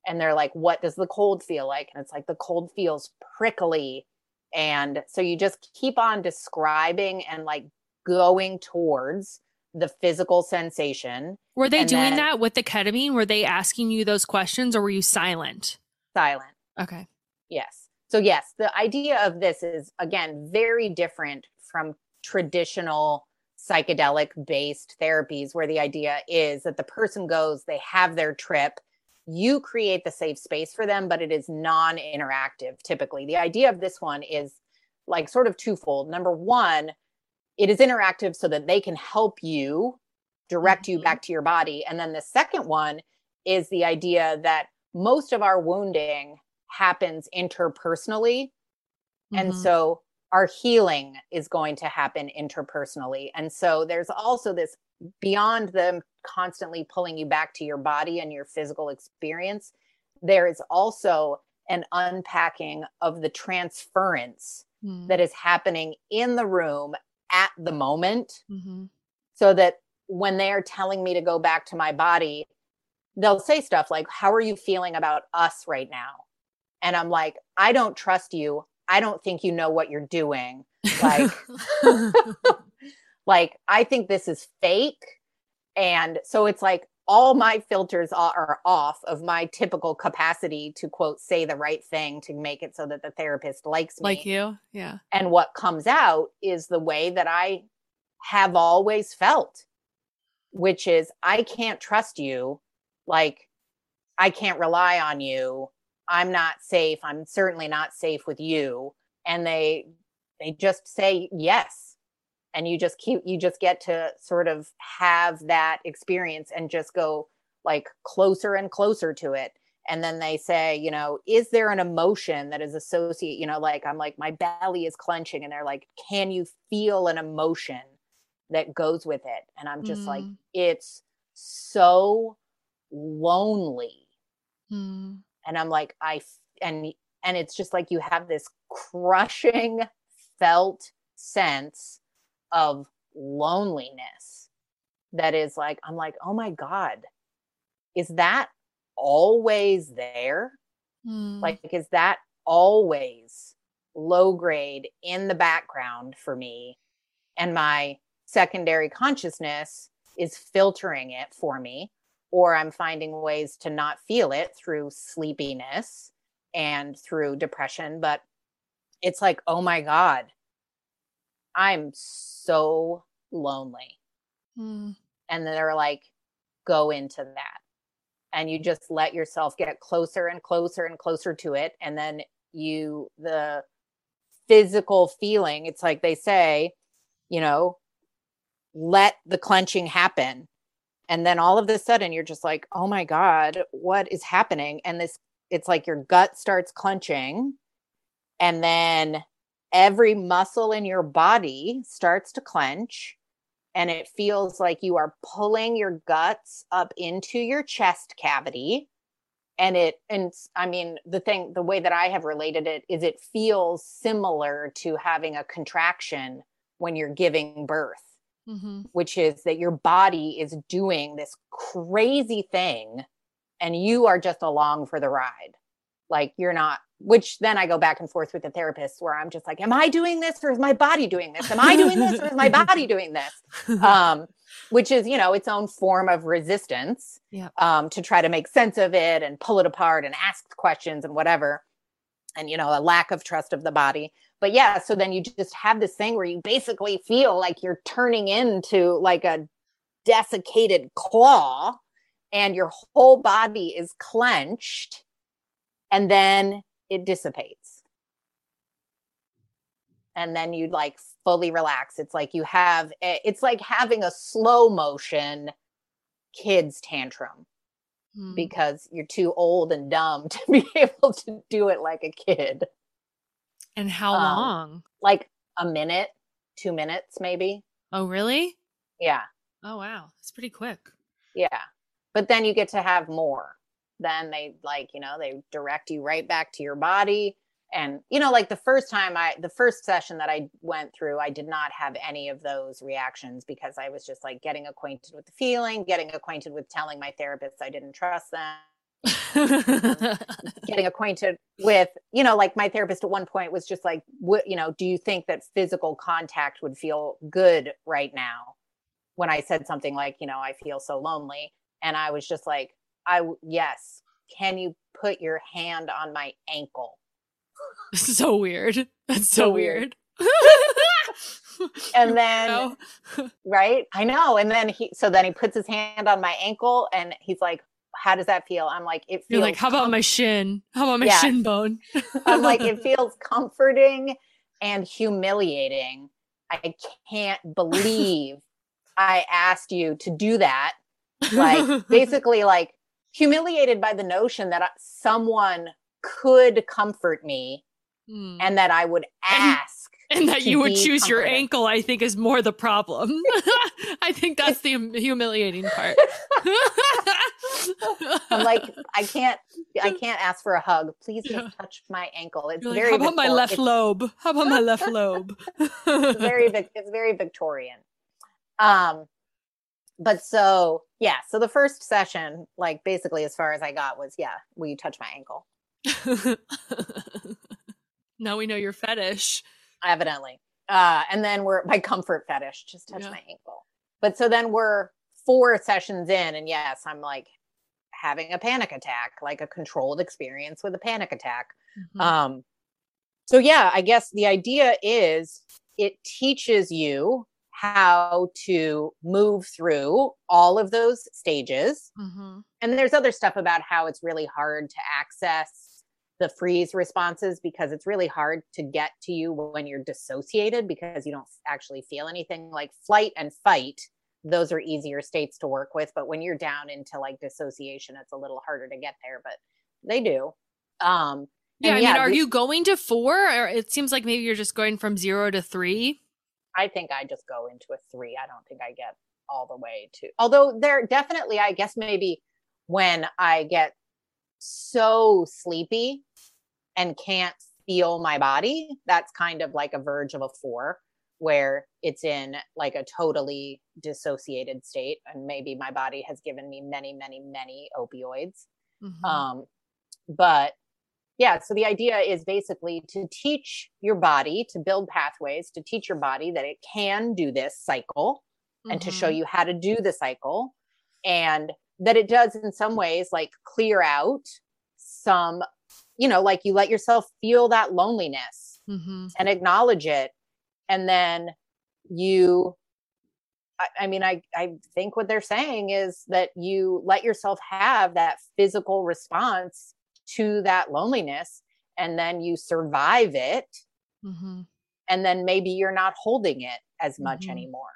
and they're like what does the cold feel like and it's like the cold feels prickly and so you just keep on describing and like going towards the physical sensation Were they And doing then- that with the ketamine? Were they asking you those questions or were you silent? silent Okay. Yes. So, yes, the idea of this is, again, very different from traditional psychedelic based therapies, where the idea is that the person goes, they have their trip, you create the safe space for them, but it is non interactive typically. The idea of this one is like sort of twofold. Number one, it is interactive so that they can help you direct you Mhm. back to your body. And then the second one is the idea that most of our wounding happens interpersonally. And Mhm. so our healing is going to happen interpersonally. And so there's also this beyond them constantly pulling you back to your body and your physical experience, there is also an unpacking of the transference Mhm. that is happening in the room at the moment Mhm. so that when they are telling me to go back to my body, they'll say stuff like, How are you feeling about us right now? And I'm like, I don't trust you. I don't think you know what you're doing. Like, like I think this is fake. And so it's like all my filters are, are off of my typical capacity to quote say the right thing to make it so that the therapist likes me like you? Yeah. and what comes out is the way that I have always felt, which is I can't trust you. Like, I can't rely on you. I'm not safe. I'm certainly not safe with you. And they, they just say yes. And you just keep, you just get to sort of have that experience and just go like closer and closer to it and then they say you know is there an emotion that is associated you know like i'm like my belly is clenching and they're like can you feel an emotion that goes with it and i'm just like Mm. it's so lonely Mm. And i'm like i and and it's just like you have this crushing felt sense of loneliness that is like i'm like oh my god is that always there? Mm. like is that always low grade in the background for me? And my secondary consciousness is filtering it for me or i'm finding ways to not feel it through sleepiness and through depression but it's like oh my god i'm so lonely. Mm. and they're like go into that. And you just let yourself get closer and closer and closer to it. And then you the physical feeling it's like they say you know let the clenching happen and then all of a sudden you're just like oh my god what is happening? And this it's like your gut starts clenching and then every muscle in your body starts to clench and it feels like you are pulling your guts up into your chest cavity and it and i mean the thing the way that i have related it is it feels similar to having a contraction when you're giving birth Mhm. which is that your body is doing this crazy thing and you are just along for the ride like you're not which then I go back and forth with the therapist where I'm just like, am I doing this or is my body doing this? Am I doing this or is my body doing this? Um, which is, you know, its own form of resistance Yeah. um, to try to make sense of it and pull it apart and ask questions and whatever. And, you know, a lack of trust of the body. But yeah, so then you just have this thing where you basically feel like you're turning into like a desiccated claw and your whole body is clenched and then it dissipates. And then you like fully relax. It's like you have it's like having a slow motion kids tantrum Hmm. because you're too old and dumb to be able to do it like a kid And how um, long? like a minute two minutes maybe Oh, really? yeah Oh, wow. That's pretty quick. Yeah. But then you get to have more. Then they like, you know, they direct you right back to your body. And, you know, like the first time I, the first session that I went through, I did not have any of those reactions because I was just like getting acquainted with the feeling, getting acquainted with telling my therapist I didn't trust them, getting acquainted with, you know, like my therapist at one point was just like, what, you know, do you think that physical contact would feel good right now? When I said something like, you know, I feel so lonely. And I was just like, i yes, can you put your hand on my ankle? so weird. That's so, So weird. weird. And then, No. right? I know. And then he, so then he puts his hand on my ankle and he's like, how does that feel? I'm like, it feels, You're like, how about com- my shin? How about my Yeah. shin bone? I'm like, it feels comforting and humiliating. I can't believe I asked you to do that. Like, basically, like humiliated by the notion that someone could comfort me Hmm. and that I would ask. And that you would choose your ankle, I think, is more the problem. I think that's the humiliating part. I'm like, I can't, I can't ask for a hug. Please Yeah. just touch my ankle. It's You're like, very. how about my left it's lobe? How about my left lobe? it's very, it's very Victorian. Um, but so yeah, so the first session, like basically as far as I got was, yeah, will you touch my ankle? now we know your fetish. Evidently. Uh, and then we're my comfort fetish, just touch Yeah. my ankle. But so then we're four sessions in, and yes, I'm like having a panic attack, like a controlled experience with a panic attack. Mhm. Um, so yeah, I guess the idea is it teaches you how to move through all of those stages. Mhm. And there's other stuff about how it's really hard to access the freeze responses because it's really hard to get to you when you're dissociated because you don't actually feel anything like flight and fight. Those are easier states to work with. But when you're down into like dissociation, it's a little harder to get there, but they do. Um, Yeah, I mean, are the- you going to four? Or it seems like maybe you're just going from zero to three. I think I just go into a three. I don't think I get all the way to, although there definitely, I guess maybe when I get so sleepy and can't feel my body, that's kind of like a verge of a four where it's in like a totally dissociated state. And maybe my body has given me many, many, many opioids. Mhm. Um, but yeah, so the idea is basically to teach your body to build pathways, to teach your body that it can do this cycle and to show Mhm. you how to do the cycle and that it does in some ways like clear out some you know like you let yourself feel that loneliness Mhm. and acknowledge it and then you I, I mean I, I think what they're saying is that you let yourself have that physical response to that loneliness and then you survive it Mhm. and then maybe you're not holding it as much Mhm. anymore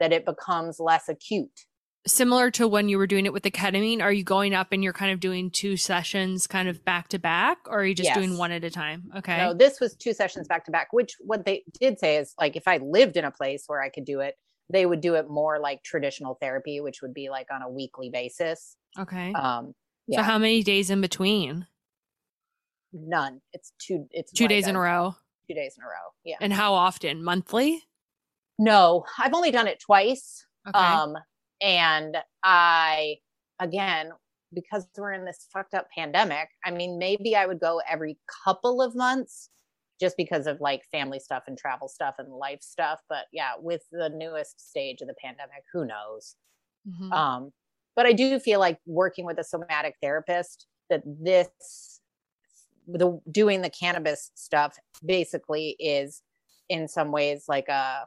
that it becomes less acute Similar to when you were doing it with the ketamine, are you going up and you're kind of doing two sessions kind of back to back, or are you just doing one at a time? Okay. No, this was two sessions back to back, which what they did say is like if I lived in a place where I could do it, they would do it more like traditional therapy, which would be like on a weekly basis. Okay. Um So how many days in between? none. It's two it's Two like days in a row. Two days in a row. Yeah. And how often? Monthly? No, I've only done it twice. Okay. Um and I again because we're in this fucked up pandemic, I mean, maybe I would go every couple of months just because of like family stuff and travel stuff and life stuff. But yeah, with the newest stage of the pandemic, who knows? Mhm. Um, but I do feel like working with a somatic therapist that this the doing the cannabis stuff basically is in some ways like a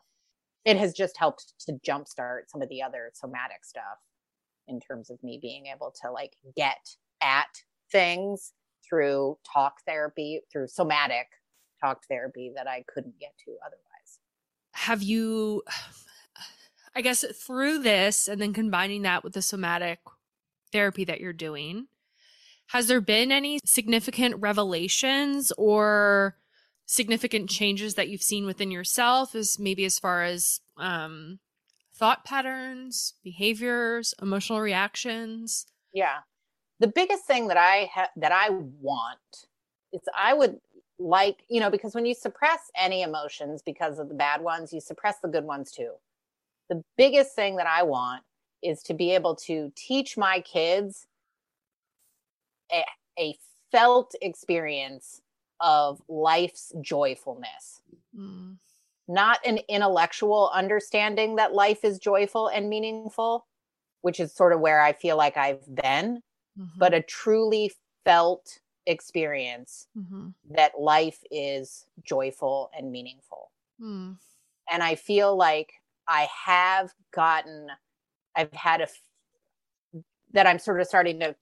it has just helped to jumpstart some of the other somatic stuff in terms of me being able to like get at things through talk therapy through somatic talk therapy that I couldn't get to otherwise. have you i guess through this and then combining that with the somatic therapy that you're doing has there been any significant revelations or significant changes that you've seen within yourself is maybe as far as um thought patterns behaviors emotional reactions Yeah. The biggest thing that I ha- that I want is I would like, you know, because when you suppress any emotions because of the bad ones, you suppress the good ones too. The biggest thing that I want is to be able to teach my kids a, a felt experience of life's joyfulness. Mm, not an intellectual understanding that life is joyful and meaningful, which is sort of where I feel like I've been, mhm, but a truly felt experience mhm, that life is joyful and meaningful. mm, And I feel like I have gotten, I've had a, f- that I'm sort of starting to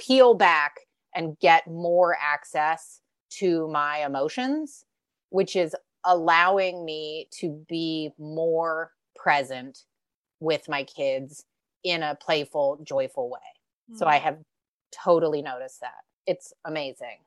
peel back and get more access to my emotions, which is allowing me to be more present with my kids in a playful, joyful way. So I mm. have totally noticed that. It's amazing.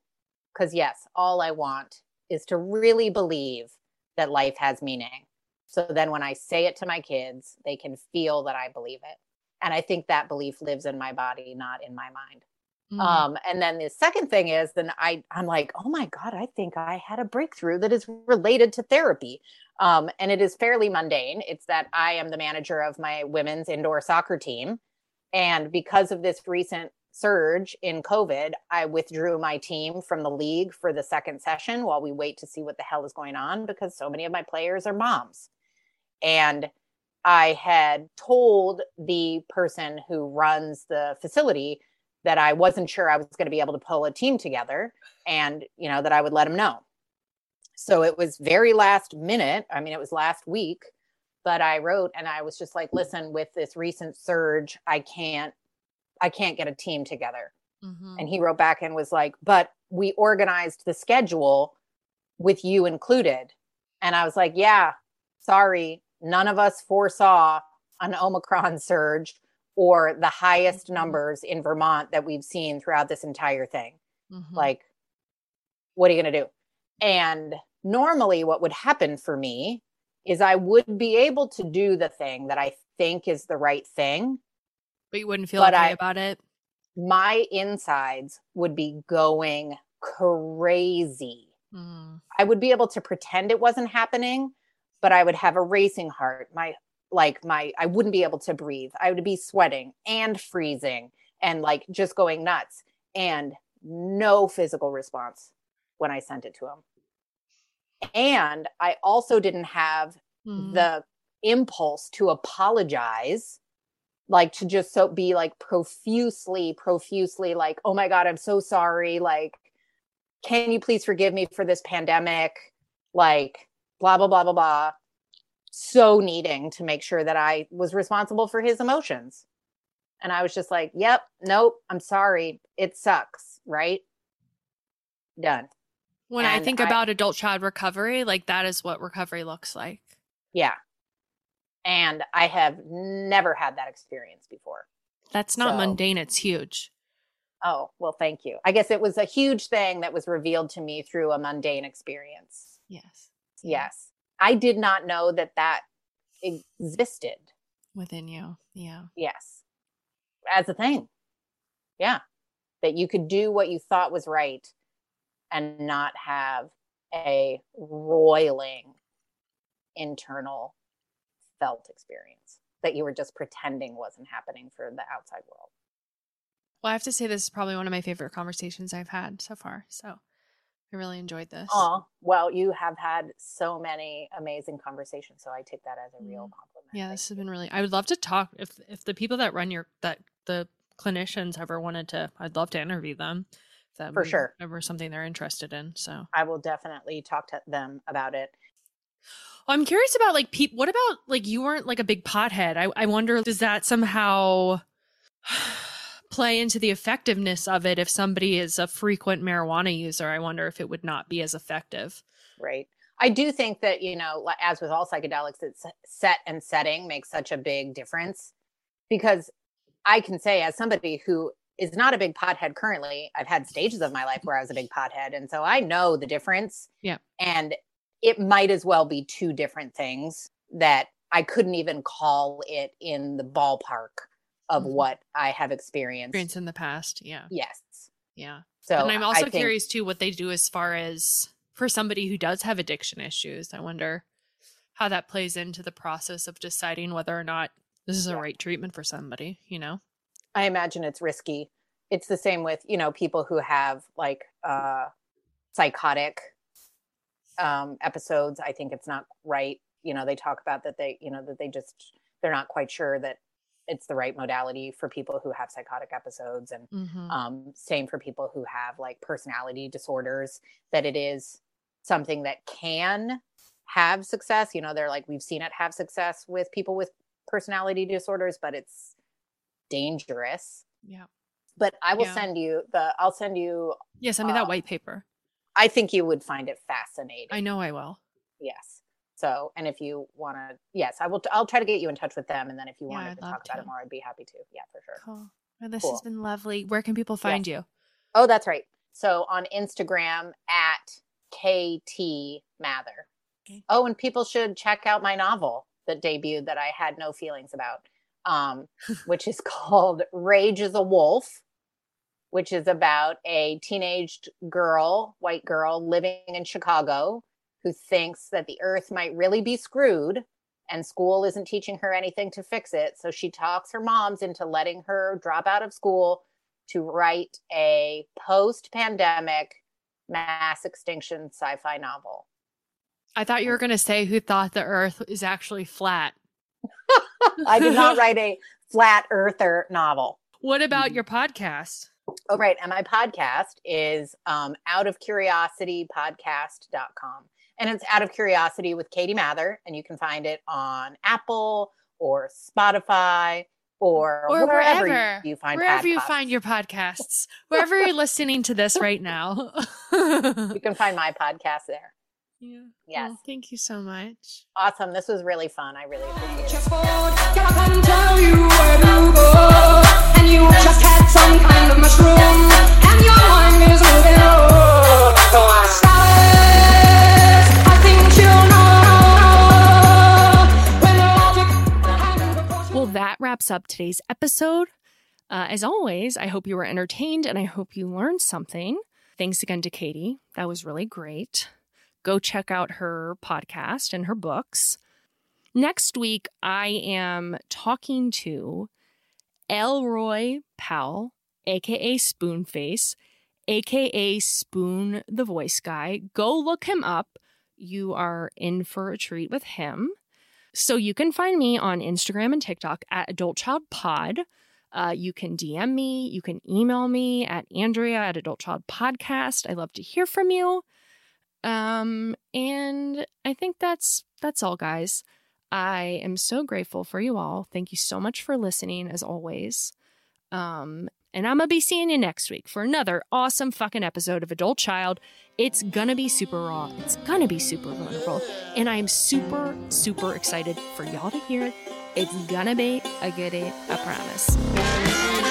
Because, yes, all I want is to really believe that life has meaning. So then when I say it to my kids, they can feel that I believe it. And I think that belief lives in my body, not in my mind. Mm. Um, and then the second thing is then I I'm like, oh my God, I think I had a breakthrough that is related to therapy. Um, and it is fairly mundane. It's that I am the manager of my women's indoor soccer team. And because of this recent surge in COVID, I withdrew my team from the league for the second session while we wait to see what the hell is going on because so many of my players are moms. And I had told the person who runs the facility that I wasn't sure I was going to be able to pull a team together and, you know, that I would let him know. So it was very last minute. I mean, it was last week, but I wrote and I was just like, listen, with this recent surge, I can't, I can't get a team together. Mhm. And he wrote back and was like, but we organized the schedule with you included. And I was like, yeah, sorry. None of us foresaw an Omicron surge or the highest numbers in Vermont that we've seen throughout this entire thing. Mhm. Like, what are you going to do? And normally, what would happen for me is I would be able to do the thing that I think is the right thing. but you wouldn't feel okay I- about it My insides would be going crazy. Mm. I would be able to pretend it wasn't happening, but I would have a racing heart. My like my I wouldn't be able to breathe. I would be sweating and freezing and like just going nuts and no physical response when I sent it to him. And I also didn't have Mm. the impulse to apologize like to just so be like profusely profusely like oh my god i'm so sorry like can you please forgive me for this pandemic like blah blah blah blah blah so needing to make sure that i was responsible for his emotions and i was just like yep nope i'm sorry it sucks right done when I think I- about adult child recovery, like that is what recovery looks like. yeah and i have never had that experience before That's not So- mundane, it's huge. Oh, well, thank you. I guess it was a huge thing that was revealed to me through a mundane experience. Yes. Yes. I did not know that that existed. Within you. Yeah. Yes. As a thing. Yeah. That you could do what you thought was right and not have a roiling internal felt experience that you were just pretending wasn't happening for the outside world. Well, I have to say this is probably one of my favorite conversations I've had so far. So I really enjoyed this. Oh, well, you have had so many amazing conversations, so I take that as a real Mm. compliment. Yeah, this has been really. I would love to talk if if the people that run your that the clinicians ever wanted to. I'd love to interview them. If that For sure. ever something they're interested in. So I will definitely talk to them about it. Well, I'm curious about like peop What about like you weren't like a big pothead? I I wonder does that somehow play into the effectiveness of it if somebody is a frequent marijuana user? I wonder if it would not be as effective. right i do think that you know as with all psychedelics it's set and setting makes such a big difference because i can say as somebody who is not a big pothead currently i've had stages of my life where i was a big pothead and so i know the difference Yeah. and it might as well be two different things that i couldn't even call it in the ballpark of Mhm. what i have experienced Experience in the past, yeah, yes yeah. so and I'm I also think- curious too what they do as far as for somebody who does have addiction issues. I wonder how that plays into the process of deciding whether or not this is a Yeah. right treatment for somebody. You know, I imagine it's risky. It's the same with, you know, people who have like uh psychotic um episodes. I think it's not right. You know, they talk about that they, you know, that they just they're not quite sure that it's the right modality for people who have psychotic episodes and mm-hmm. um same for people who have like personality disorders that it is something that can have success you know they're like we've seen it have success with people with personality disorders but it's dangerous yeah, but i will Yeah. send you the i'll send you yes. I mean that Uh, white paper. i think you would find it fascinating I know I will. yes so and if you want to yes i will i'll try to get you in touch with them and then if you Yeah, wanted I'd to talk about to. it more i'd be happy to yeah for sure Cool. Well, this Cool. has been lovely. Where can people find you? Oh, that's right. So on Instagram at KT Mather. Okay. Oh, and people should check out my novel that debuted that I had no feelings about, um, which is called Rage is a Wolf, which is about a teenaged girl, white girl living in Chicago who thinks that the earth might really be screwed and school isn't teaching her anything to fix it. So she talks her moms into letting her drop out of school to write a post pandemic mass extinction sci fi novel. I thought you were going to say who thought the Earth is actually flat. I did not write a flat earther novel. What about Mhm. your podcast? Oh, right. And my podcast is um, out of curiosity podcast.com. And it's out of curiosity with Katie Mather. And you can find it on Apple or Spotify or, Or wherever, wherever, you find wherever you find your podcasts, wherever you're listening to this right now. You can find my podcast there. yeah. Yes. Well, thank you so much. Awesome. This was really fun. I really appreciate it. I wraps up today's episode. Uh, as always, I hope you were entertained and I hope you learned something. Thanks again to Katie. That was really great. Go check out her podcast and her books. Next week, I am talking to Elroy Powell, aka Spoonface, aka Spoon the Voice Guy. Go look him up. You are in for a treat with him. So you can find me on Instagram and TikTok at Adult Child Pod. Uh, you can DM me. You can email me at Andrea at Adult Child Podcast. I love to hear from you. Um, and I think that's that's all, guys. I am so grateful for you all. Thank you so much for listening, as always. Um, and I'm gonna be seeing you next week for another awesome fucking episode of Adult Child. It's gonna be super raw. It's gonna be super vulnerable. And I'm super, super excited for y'all to hear it. It's gonna be a goodie, I promise.